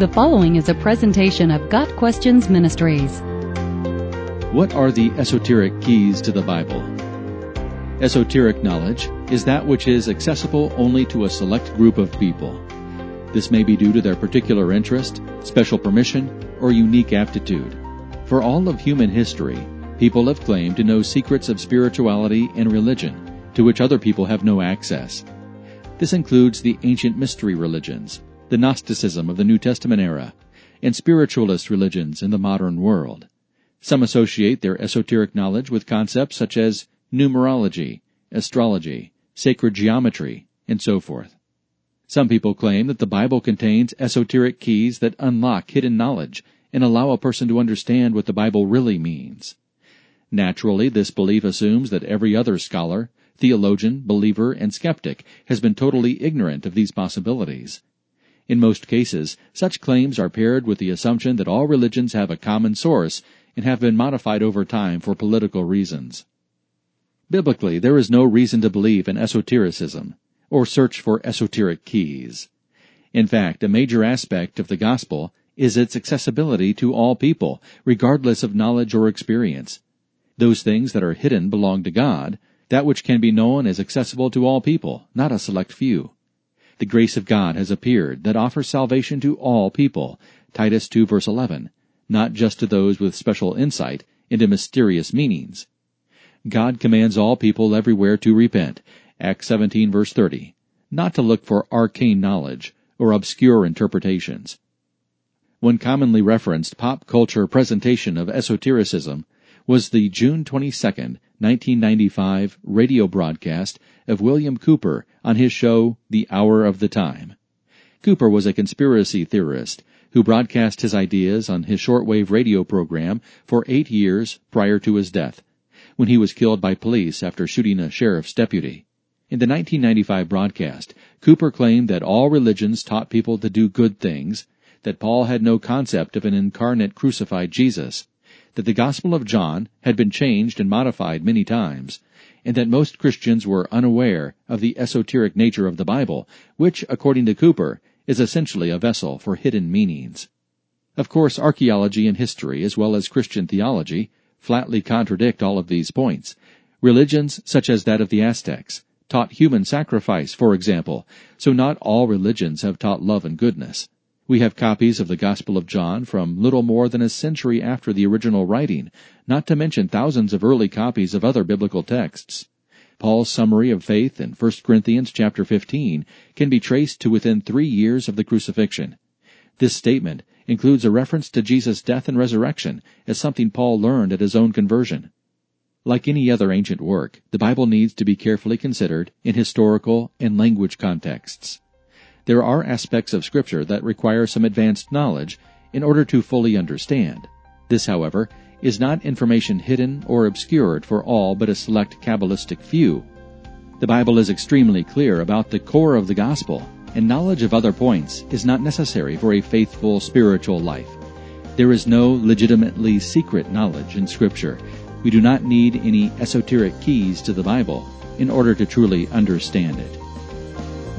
The following is a presentation of Got Questions Ministries. What are the esoteric keys to the Bible? Esoteric knowledge is that which is accessible only to a select group of people. This may be due to their particular interest, special permission, or unique aptitude. For all of human history, people have claimed to know secrets of spirituality and religion to which other people have no access. This includes the ancient mystery religions, the Gnosticism of the New Testament era, and spiritualist religions in the modern world. Some associate their esoteric knowledge with concepts such as numerology, astrology, sacred geometry, and so forth. Some people claim that the Bible contains esoteric keys that unlock hidden knowledge and allow a person to understand what the Bible really means. Naturally, this belief assumes that every other scholar, theologian, believer, and skeptic has been totally ignorant of these possibilities. In most cases, such claims are paired with the assumption that all religions have a common source and have been modified over time for political reasons. Biblically, there is no reason to believe in esotericism or search for esoteric keys. In fact, a major aspect of the gospel is its accessibility to all people, regardless of knowledge or experience. Those things that are hidden belong to God. That which can be known is accessible to all people, not a select few. The grace of God has appeared that offers salvation to all people. Titus 2 verse 11. Not just to those with special insight into mysterious meanings. God commands all people everywhere to repent. Acts 17 verse 30. Not to look for arcane knowledge or obscure interpretations. One commonly referenced pop culture presentation of esotericism was the June 22, 1995 radio broadcast of William Cooper on his show The Hour of the Time. Cooper was a conspiracy theorist who broadcast his ideas on his shortwave radio program for eight years prior to his death, when he was killed by police after shooting a sheriff's deputy. In the 1995 broadcast, Cooper claimed that all religions taught people to do good things, that Paul had no concept of an incarnate crucified Jesus, that the Gospel of John had been changed and modified many times, and that most Christians were unaware of the esoteric nature of the Bible, which, according to Cooper, is essentially a vessel for hidden meanings. Of course, archaeology and history, as well as Christian theology, flatly contradict all of these points. Religions, such as that of the Aztecs, taught human sacrifice, for example, so not all religions have taught love and goodness. We have copies of the Gospel of John from little more than a century after the original writing, not to mention thousands of early copies of other biblical texts. Paul's summary of faith in 1 Corinthians chapter 15 can be traced to within three years of the crucifixion. This statement includes a reference to Jesus' death and resurrection as something Paul learned at his own conversion. Like any other ancient work, the Bible needs to be carefully considered in historical and language contexts. There are aspects of Scripture that require some advanced knowledge in order to fully understand. This, however, is not information hidden or obscured for all but a select Kabbalistic few. The Bible is extremely clear about the core of the gospel, and knowledge of other points is not necessary for a faithful spiritual life. There is no legitimately secret knowledge in Scripture. We do not need any esoteric keys to the Bible in order to truly understand it.